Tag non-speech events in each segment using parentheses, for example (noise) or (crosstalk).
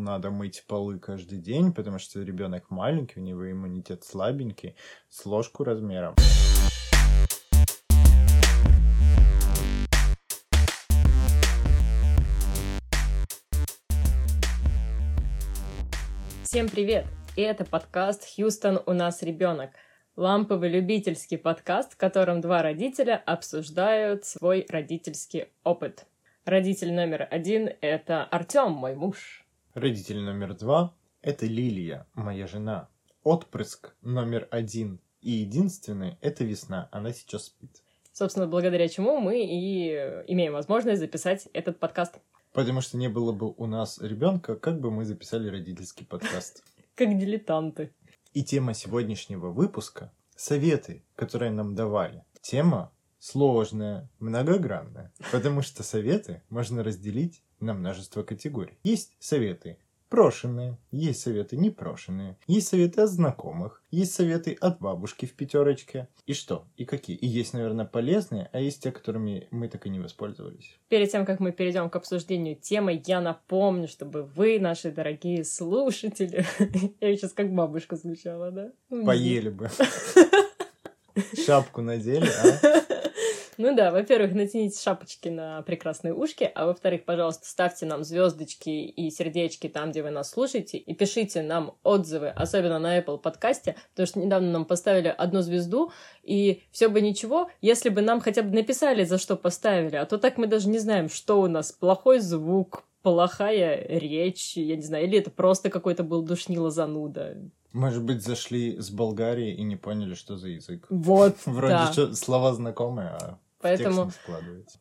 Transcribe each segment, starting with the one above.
Надо мыть полы каждый день, потому что ребенок маленький, у него иммунитет слабенький, с ложку размером. Всем привет! И это подкаст «Хьюстон, у нас ребенок». Ламповый любительский подкаст, в котором два родителя обсуждают свой родительский опыт. Родитель номер один — это Артем, мой муж. Родитель номер два — это Лилия, моя жена. Отпрыск номер один и единственный — это весна, она сейчас спит. Собственно, благодаря чему мы и имеем возможность записать этот подкаст. Потому что не было бы у нас ребенка, как бы мы записали родительский подкаст. (laughs) Как дилетанты. И тема сегодняшнего выпуска — советы, которые нам давали. Тема сложная, многогранная, потому что советы можно разделить на множество категорий. Есть советы прошенные, есть советы непрошенные, есть советы от знакомых, есть советы от бабушки в пятерочке. И что? И какие? И есть, наверное, полезные, а есть те, которыми мы так и не воспользовались. Перед тем, как мы перейдем к обсуждению темы, я напомню, чтобы вы, наши дорогие слушатели, (laughs) я сейчас как бабушка звучала, да? Поели бы. (laughs) Шапку надели, а? Ну да, во-первых, натяните шапочки на прекрасные ушки, а во-вторых, пожалуйста, ставьте нам звездочки и сердечки там, где вы нас слушаете, и пишите нам отзывы, особенно на Apple подкасте, потому что недавно нам поставили одну звезду, и все бы ничего, если бы нам хотя бы написали, за что поставили, а то так мы даже не знаем, что у нас, плохой звук, плохая речь, я не знаю, или это просто какой-то был душнило зануда. Может быть, зашли с Болгарии и не поняли, что за язык. Вот, (laughs) Вроде да. что, слова знакомые, а Поэтому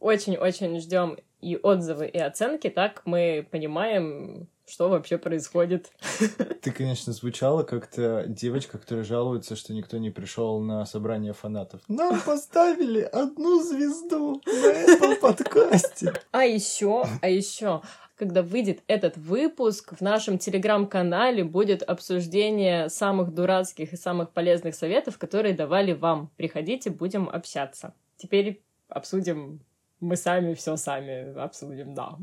очень-очень ждем и отзывы, и оценки, так мы понимаем, что вообще происходит. (laughs) Ты, конечно, звучала как-то девочка, которая жалуется, что никто не пришел на собрание фанатов. Нам поставили одну звезду на этом (laughs) подкасте. А еще, а еще, когда выйдет этот выпуск, в нашем телеграм-канале будет обсуждение самых дурацких и самых полезных советов, которые давали вам. Приходите, будем общаться. Теперь обсудим мы сами все сами обсудим, да.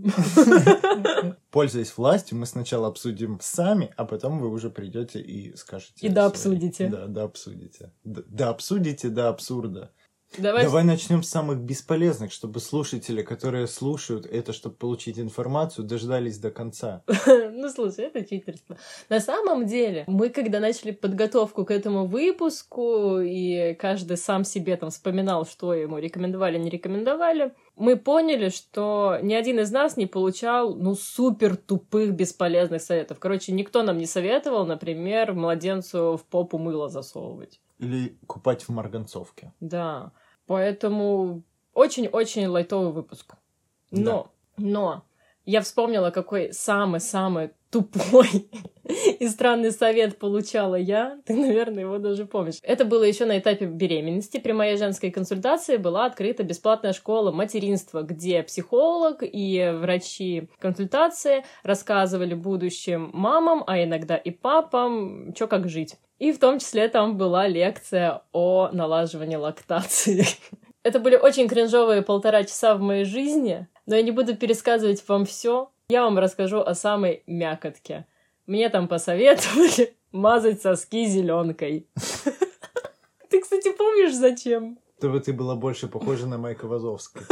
Пользуясь властью, мы сначала обсудим сами, а потом вы уже придете и скажете. И да обсудите. Да, да обсудите. Да обсудите до абсурда. Давай, Давай начнем с самых бесполезных, чтобы слушатели, которые слушают это, чтобы получить информацию, дождались до конца. (laughs) Ну, слушай, это читерство. На самом деле, мы когда начали подготовку к этому выпуску, и каждый сам себе там вспоминал, что ему рекомендовали, не рекомендовали, мы поняли, что ни один из нас не получал, ну, супер тупых, бесполезных советов. Короче, никто нам не советовал, например, младенцу в попу мыло засовывать. Или купать в марганцовке. Да. Поэтому очень-очень лайтовый выпуск. Но, но, я вспомнила, какой самый-самый тупой (laughs) и странный совет получала я. Ты, наверное, его даже помнишь. Это было еще на этапе беременности. При моей женской консультации была открыта бесплатная школа материнства, где психолог и врачи консультации рассказывали будущим мамам, а иногда и папам, что как жить. И в том числе там была лекция о налаживании лактации. (laughs) Это были очень кринжовые полтора часа в моей жизни, но я не буду пересказывать вам все. Я вам расскажу о самой мякотке. Мне там посоветовали (laughs) мазать соски зеленкой. (laughs) Ты, кстати, помнишь, зачем? Чтобы ты была больше похожа на Майка Вазовского.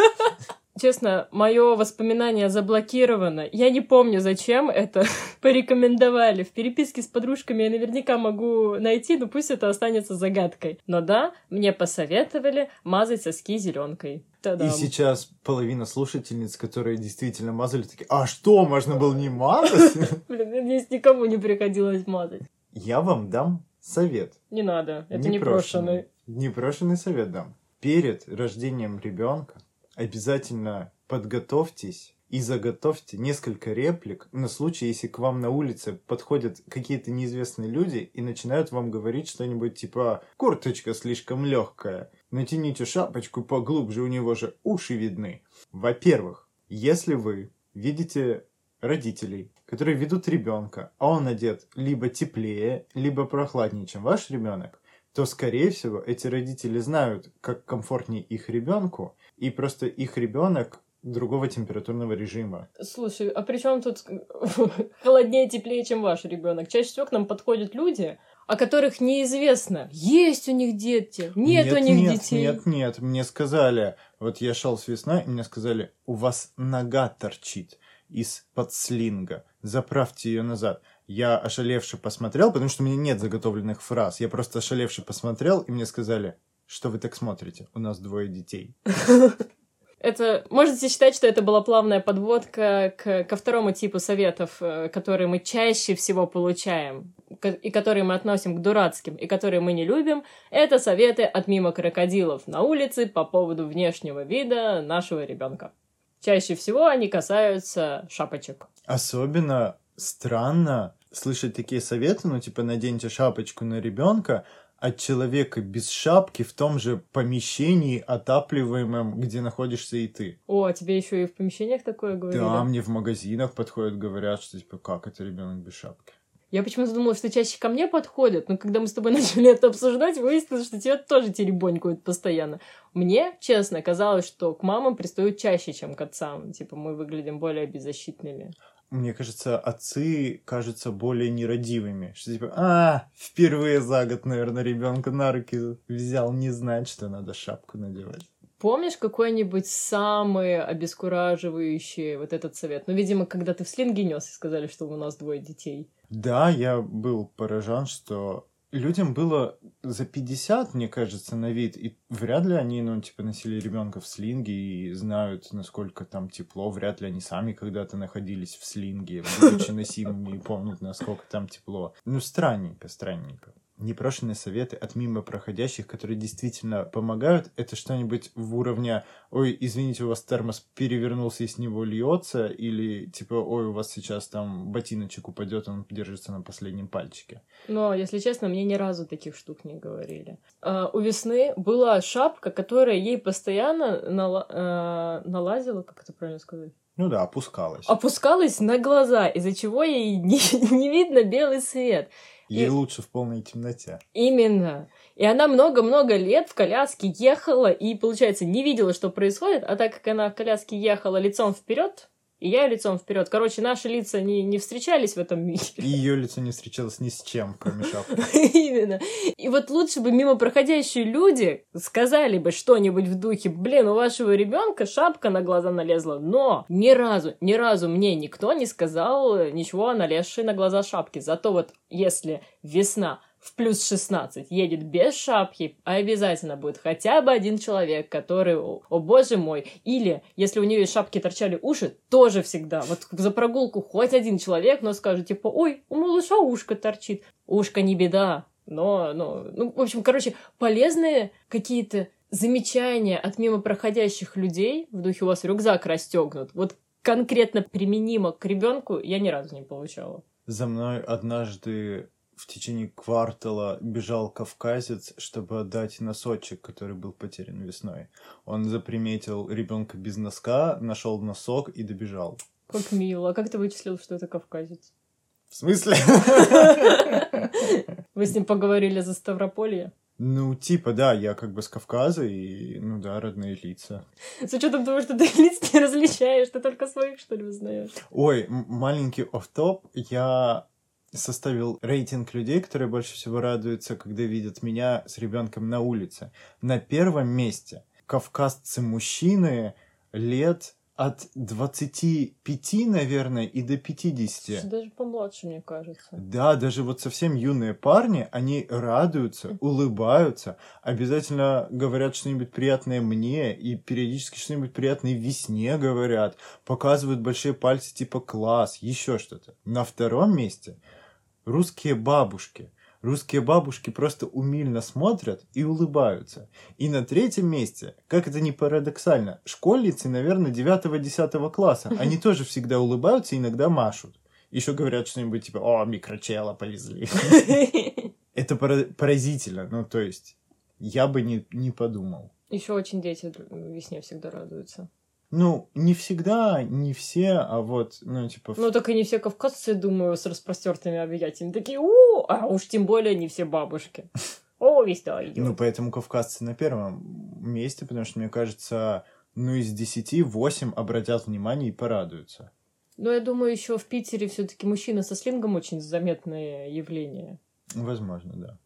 Честно, мое воспоминание заблокировано. Я не помню, зачем это (laughs) порекомендовали. В переписке с подружками я наверняка могу найти, но пусть это останется загадкой. Но да, мне посоветовали мазать соски зеленкой. И сейчас половина слушательниц, которые действительно мазали, такие, а что, можно было не мазать? (laughs) Блин, здесь никому не приходилось мазать. Я вам дам совет. Не надо, это непрошенный. Непрошенный совет дам. Перед рождением ребенка обязательно подготовьтесь и заготовьте несколько реплик на случай, если к вам на улице подходят какие-то неизвестные люди и начинают вам говорить что-нибудь типа «курточка слишком легкая», «натяните шапочку поглубже, у него же уши видны». Во-первых, если вы видите родителей, которые ведут ребенка, а он одет либо теплее, либо прохладнее, чем ваш ребенок, то, скорее всего, эти родители знают, как комфортнее их ребенку, и просто их ребенок другого температурного режима. Слушай, а при чем тут (laughs) холоднее, теплее, чем ваш ребенок? Чаще всего к нам подходят люди, о которых неизвестно, есть у них дети, нет, нет у них нет, детей. Нет, нет, мне сказали, вот я шел с весной, и мне сказали, у вас нога торчит из-под слинга, заправьте ее назад. Я ошалевше посмотрел, потому что у меня нет заготовленных фраз. Я просто ошалевше посмотрел, и мне сказали, что вы так смотрите? У нас двое детей. (laughs) Это можете считать, что это была плавная подводка к, ко второму типу советов, э, которые мы чаще всего получаем и которые мы относим к дурацким и которые мы не любим. Это советы от мимо крокодилов на улице по поводу внешнего вида нашего ребенка. Чаще всего они касаются шапочек. Особенно странно слышать такие советы, ну типа наденьте шапочку на ребенка, от человека без шапки в том же помещении, отапливаемом, где находишься и ты. О, а тебе еще и в помещениях такое говорили? Да, мне в магазинах подходят, говорят, что типа, как это ребенок без шапки. Я почему-то думала, что чаще ко мне подходят, но когда мы с тобой (laughs) начали это обсуждать, выяснилось, что тебя тоже теребонькают постоянно. Мне, честно, казалось, что к мамам пристают чаще, чем к отцам. Типа, мы выглядим более беззащитными мне кажется, отцы кажутся более нерадивыми. Что типа, а, впервые за год, наверное, ребенка на руки взял, не знает, что надо шапку надевать. Помнишь какой-нибудь самый обескураживающий вот этот совет? Ну, видимо, когда ты в слинге нес и сказали, что у нас двое детей. Да, я был поражен, что людям было за 50, мне кажется, на вид, и вряд ли они, ну, типа, носили ребенка в слинге и знают, насколько там тепло, вряд ли они сами когда-то находились в слинге, будучи носимыми и помнят, насколько там тепло. Ну, странненько, странненько непрошенные советы от мимо проходящих, которые действительно помогают, это что-нибудь в уровне «Ой, извините, у вас термос перевернулся и с него льется», или типа «Ой, у вас сейчас там ботиночек упадет, он держится на последнем пальчике». Но, если честно, мне ни разу таких штук не говорили. А, у Весны была шапка, которая ей постоянно нала- а, налазила, как это правильно сказать? Ну да, опускалась. Опускалась на глаза, из-за чего ей (laughs) не, не видно белый свет. Ей и... лучше в полной темноте. Именно. И она много-много лет в коляске ехала и, получается, не видела, что происходит, а так как она в коляске ехала лицом вперед, и я лицом вперед. Короче, наши лица не, не встречались в этом мире. И ее лицо не встречалось ни с чем, кроме шапки. (laughs) Именно. И вот лучше бы мимо проходящие люди сказали бы что-нибудь в духе, блин, у вашего ребенка шапка на глаза налезла. Но ни разу, ни разу мне никто не сказал ничего о налезшей на глаза шапки. Зато вот если весна в плюс 16 едет без шапки, а обязательно будет хотя бы один человек, который, о, о боже мой, или если у нее из шапки торчали уши, тоже всегда. Вот за прогулку хоть один человек, но скажет типа, ой, у малыша ушко торчит. Ушко не беда, но, но, ну, в общем, короче, полезные какие-то замечания от мимо проходящих людей, в духе у вас рюкзак расстегнут, вот конкретно применимо к ребенку я ни разу не получала. За мной однажды в течение квартала бежал кавказец, чтобы отдать носочек, который был потерян весной. Он заприметил ребенка без носка, нашел носок и добежал. Как мило. А как ты вычислил, что это кавказец? В смысле? (laughs) Вы с ним поговорили за Ставрополье? Ну, типа, да, я как бы с Кавказа, и, ну да, родные лица. С учетом того, что ты лиц не различаешь, ты только своих, что ли, узнаешь? Ой, маленький оф-топ. Я составил рейтинг людей, которые больше всего радуются, когда видят меня с ребенком на улице. На первом месте кавказцы мужчины лет от 25, наверное, и до 50. Даже помладше, мне кажется. Да, даже вот совсем юные парни, они радуются, улыбаются, обязательно говорят что-нибудь приятное мне, и периодически что-нибудь приятное весне говорят, показывают большие пальцы типа класс, еще что-то. На втором месте русские бабушки. Русские бабушки просто умильно смотрят и улыбаются. И на третьем месте, как это не парадоксально, школьницы, наверное, 9-10 класса. Они тоже всегда улыбаются и иногда машут. Еще говорят что-нибудь типа «О, микрочела повезли». (laughs) Это поразительно. Ну, то есть, я бы не, не подумал. Еще очень дети весне всегда радуются. Ну, не всегда, не все, а вот, ну, типа... Ну, так и не все кавказцы, думаю, с распростертыми объятиями. Такие, у а уж тем более не все бабушки. (laughs) О, весь да идет. Ну, поэтому кавказцы на первом месте, потому что, мне кажется, ну, из десяти восемь обратят внимание и порадуются. Но я думаю, еще в Питере все-таки мужчина со слингом очень заметное явление. Возможно, да.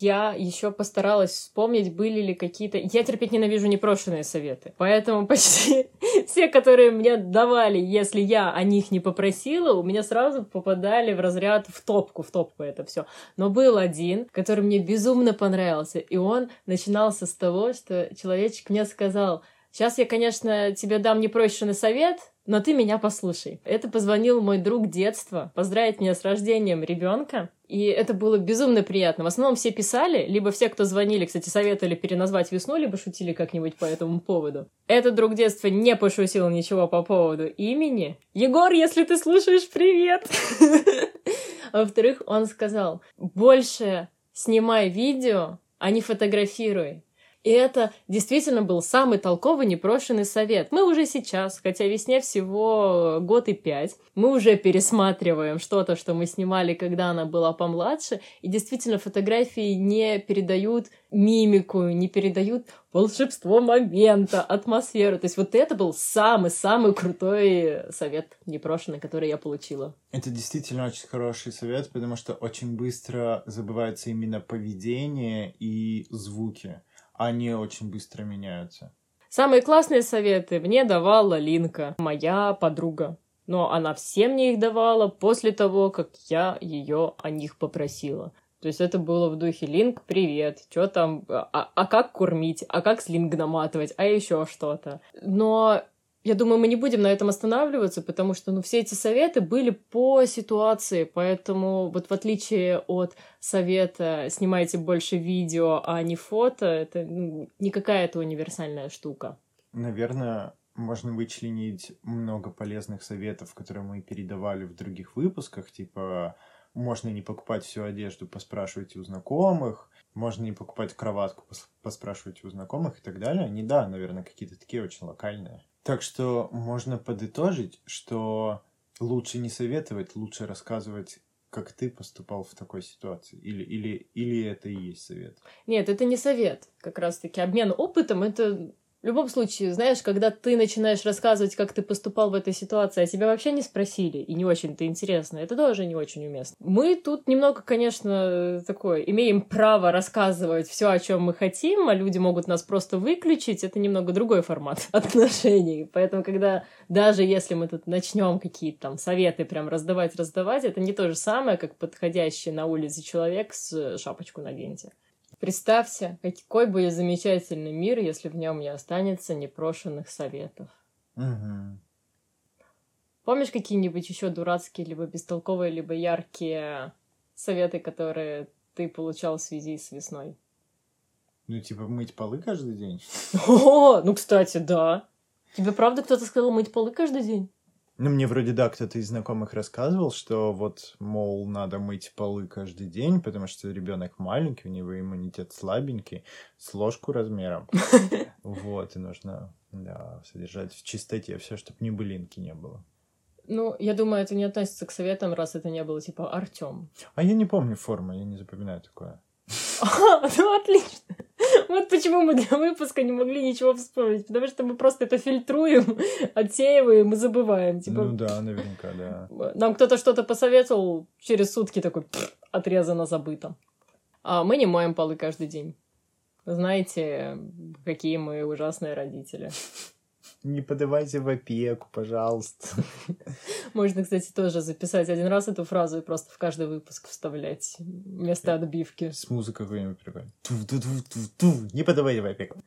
Я еще постаралась вспомнить, были ли какие-то... Я терпеть ненавижу непрошенные советы. Поэтому (laughs) почти все, которые мне давали, если я о них не попросила, у меня сразу попадали в разряд в топку, в топку это все. Но был один, который мне безумно понравился. И он начинался с того, что человечек мне сказал, сейчас я, конечно, тебе дам непрошенный совет, но ты меня послушай. Это позвонил мой друг детства, поздравить меня с рождением ребенка. И это было безумно приятно. В основном все писали, либо все, кто звонили, кстати, советовали переназвать весну, либо шутили как-нибудь по этому поводу. Этот друг детства не пошутил ничего по поводу имени. Егор, если ты слушаешь, привет! (laughs) Во-вторых, он сказал, больше снимай видео, а не фотографируй. И это действительно был самый толковый непрошенный совет. Мы уже сейчас, хотя весне всего год и пять, мы уже пересматриваем что-то, что мы снимали, когда она была помладше, и действительно фотографии не передают мимику, не передают волшебство момента, атмосферу. То есть вот это был самый-самый крутой совет непрошенный, который я получила. Это действительно очень хороший совет, потому что очень быстро забывается именно поведение и звуки они очень быстро меняются. Самые классные советы мне давала Линка, моя подруга. Но она всем мне их давала после того, как я ее о них попросила. То есть это было в духе Линк, привет, что там, а, а как кормить, а как слинг наматывать, а еще что-то. Но я думаю, мы не будем на этом останавливаться, потому что ну, все эти советы были по ситуации, поэтому вот в отличие от совета «снимайте больше видео, а не фото», это ну, не какая-то универсальная штука. Наверное, можно вычленить много полезных советов, которые мы передавали в других выпусках, типа можно не покупать всю одежду, поспрашивайте у знакомых, можно не покупать кроватку, поспрашивайте у знакомых и так далее. Они, да, наверное, какие-то такие очень локальные. Так что можно подытожить, что лучше не советовать, лучше рассказывать, как ты поступал в такой ситуации. Или, или, или это и есть совет? Нет, это не совет. Как раз-таки обмен опытом — это в любом случае, знаешь, когда ты начинаешь рассказывать, как ты поступал в этой ситуации, а тебя вообще не спросили, и не очень-то интересно, это тоже не очень уместно. Мы тут немного, конечно, такое, имеем право рассказывать все, о чем мы хотим, а люди могут нас просто выключить, это немного другой формат (laughs) отношений. Поэтому, когда даже если мы тут начнем какие-то там советы прям раздавать, раздавать, это не то же самое, как подходящий на улице человек с шапочку на ленте. Представься, какой будет замечательный мир, если в нем не останется непрошенных советов. Угу. Помнишь какие-нибудь еще дурацкие, либо бестолковые, либо яркие советы, которые ты получал в связи с весной? Ну, типа мыть полы каждый день? О, ну, кстати, да. Тебе правда кто-то сказал мыть полы каждый день? Ну, мне вроде, да, кто-то из знакомых рассказывал, что вот, мол, надо мыть полы каждый день, потому что ребенок маленький, у него иммунитет слабенький, с ложку размером. (laughs) Вот, и нужно, да, содержать в чистоте все, чтобы ни былинки не было. Ну, я думаю, это не относится к советам, раз это не было типа Артем. А я не помню формы, я не запоминаю такое. (laughs) ну отлично. (laughs) Вот почему мы для выпуска не могли ничего вспомнить, потому что мы просто это фильтруем, (laughs) отсеиваем и забываем. Типа, ну да, наверняка, да. Нам кто-то что-то посоветовал, через сутки такой отрезано, забыто. А мы не моем полы каждый день. Знаете, какие мы ужасные родители. (laughs) Не подавайте в опеку, пожалуйста. Можно, кстати, тоже записать один раз эту фразу и просто в каждый выпуск вставлять вместо отбивки. С музыкой какой-нибудь прикольно. Не подавайте в опеку.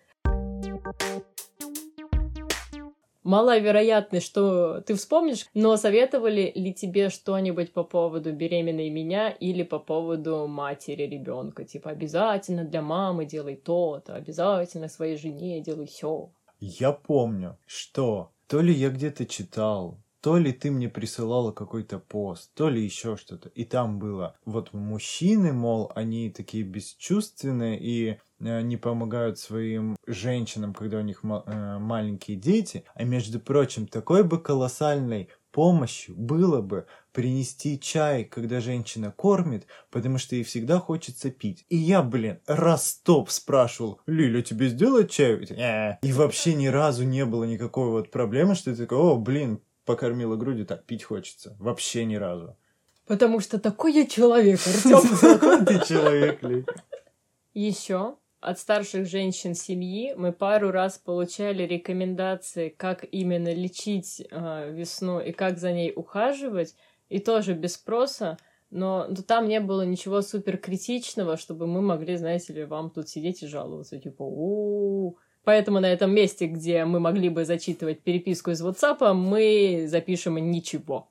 Мала вероятность, что ты вспомнишь, но советовали ли тебе что-нибудь по поводу беременной меня или по поводу матери ребенка? Типа, обязательно для мамы делай то-то, обязательно своей жене делай все. Я помню, что то ли я где-то читал, то ли ты мне присылала какой-то пост, то ли еще что-то. И там было, вот мужчины, мол, они такие бесчувственные и э, не помогают своим женщинам, когда у них э, маленькие дети. А между прочим, такой бы колоссальной помощью было бы принести чай, когда женщина кормит, потому что ей всегда хочется пить. И я, блин, раз стоп спрашивал, Лиля, тебе сделать чай? «Э». И вообще ни разу не было никакой вот проблемы, что ты такой, о, блин, покормила грудью, так пить хочется. Вообще ни разу. Потому что такой я человек, Артем. (laughs) Ты человек, Ли. Еще от старших женщин семьи мы пару раз получали рекомендации, как именно лечить э, весну и как за ней ухаживать, и тоже без спроса, но, но там не было ничего супер критичного, чтобы мы могли, знаете ли, вам тут сидеть и жаловаться, типа, у, -у, -у. Поэтому на этом месте, где мы могли бы зачитывать переписку из WhatsApp, мы запишем ничего.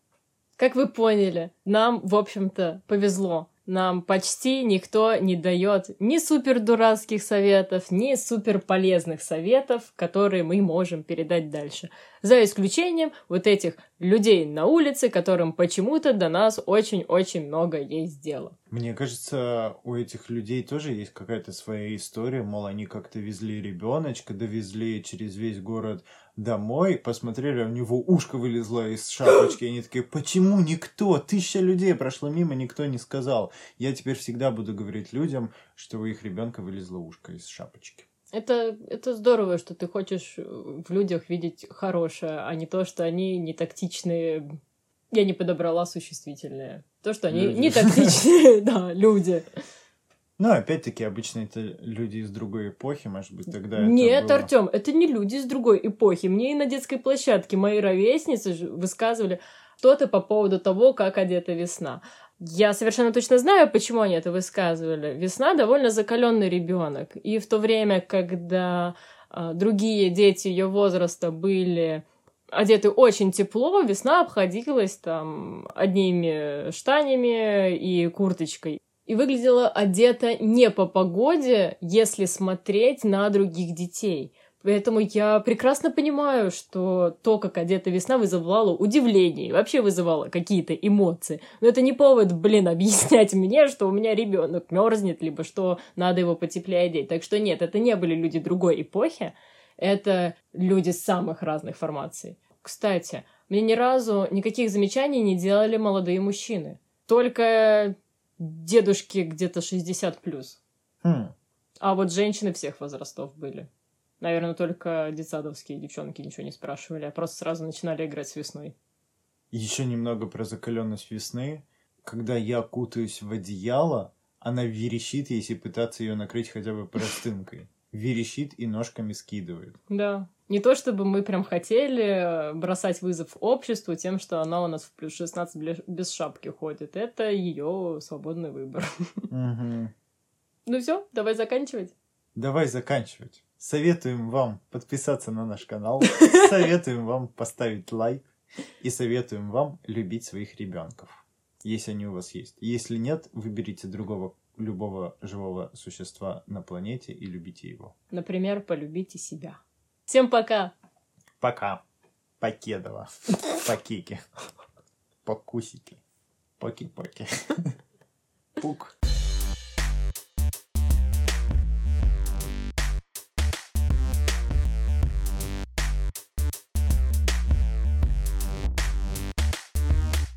Как вы поняли, нам, в общем-то, повезло нам почти никто не дает ни супер дурацких советов, ни супер полезных советов, которые мы можем передать дальше. За исключением вот этих людей на улице, которым почему-то до нас очень-очень много есть дела. Мне кажется, у этих людей тоже есть какая-то своя история, мол, они как-то везли ребеночка, довезли через весь город домой, посмотрели, у него ушко вылезло из шапочки, и они такие, почему никто, тысяча людей прошло мимо, никто не сказал. Я теперь всегда буду говорить людям, что у их ребенка вылезло ушко из шапочки. Это, это здорово, что ты хочешь в людях видеть хорошее, а не то, что они не тактичные. Я не подобрала существительное. То, что они люди. не тактичные, (laughs) да, люди. Ну, опять-таки, обычно это люди из другой эпохи, может быть, тогда Нет, это было... Артем, это не люди из другой эпохи. Мне и на детской площадке мои ровесницы высказывали что-то по поводу того, как одета весна. Я совершенно точно знаю, почему они это высказывали. Весна довольно закаленный ребенок. И в то время, когда э, другие дети ее возраста были одеты очень тепло, весна обходилась там одними штанями и курточкой и выглядела одета не по погоде, если смотреть на других детей. Поэтому я прекрасно понимаю, что то, как одета весна, вызывало удивление и вообще вызывало какие-то эмоции. Но это не повод, блин, (laughs) объяснять мне, что у меня ребенок мерзнет, либо что надо его потеплее одеть. Так что нет, это не были люди другой эпохи, это люди самых разных формаций. Кстати, мне ни разу никаких замечаний не делали молодые мужчины. Только дедушки где-то 60 плюс. Хм. А вот женщины всех возрастов были. Наверное, только детсадовские девчонки ничего не спрашивали, а просто сразу начинали играть с весной. Еще немного про закаленность весны. Когда я кутаюсь в одеяло, она верещит, если пытаться ее накрыть хотя бы простынкой. Верещит и ножками скидывает. Да. Не то чтобы мы прям хотели э, бросать вызов обществу тем, что она у нас в плюс 16 без шапки ходит. Это ее свободный выбор. Угу. Ну все, давай заканчивать. Давай заканчивать. Советуем вам подписаться на наш канал, (laughs) советуем вам поставить лайк и советуем вам любить своих ребенков, если они у вас есть. Если нет, выберите другого любого живого существа на планете и любите его. Например, полюбите себя. Всем пока. Пока. Покедова. Покеки. Покусики. Поки-поки. (laughs) Пук.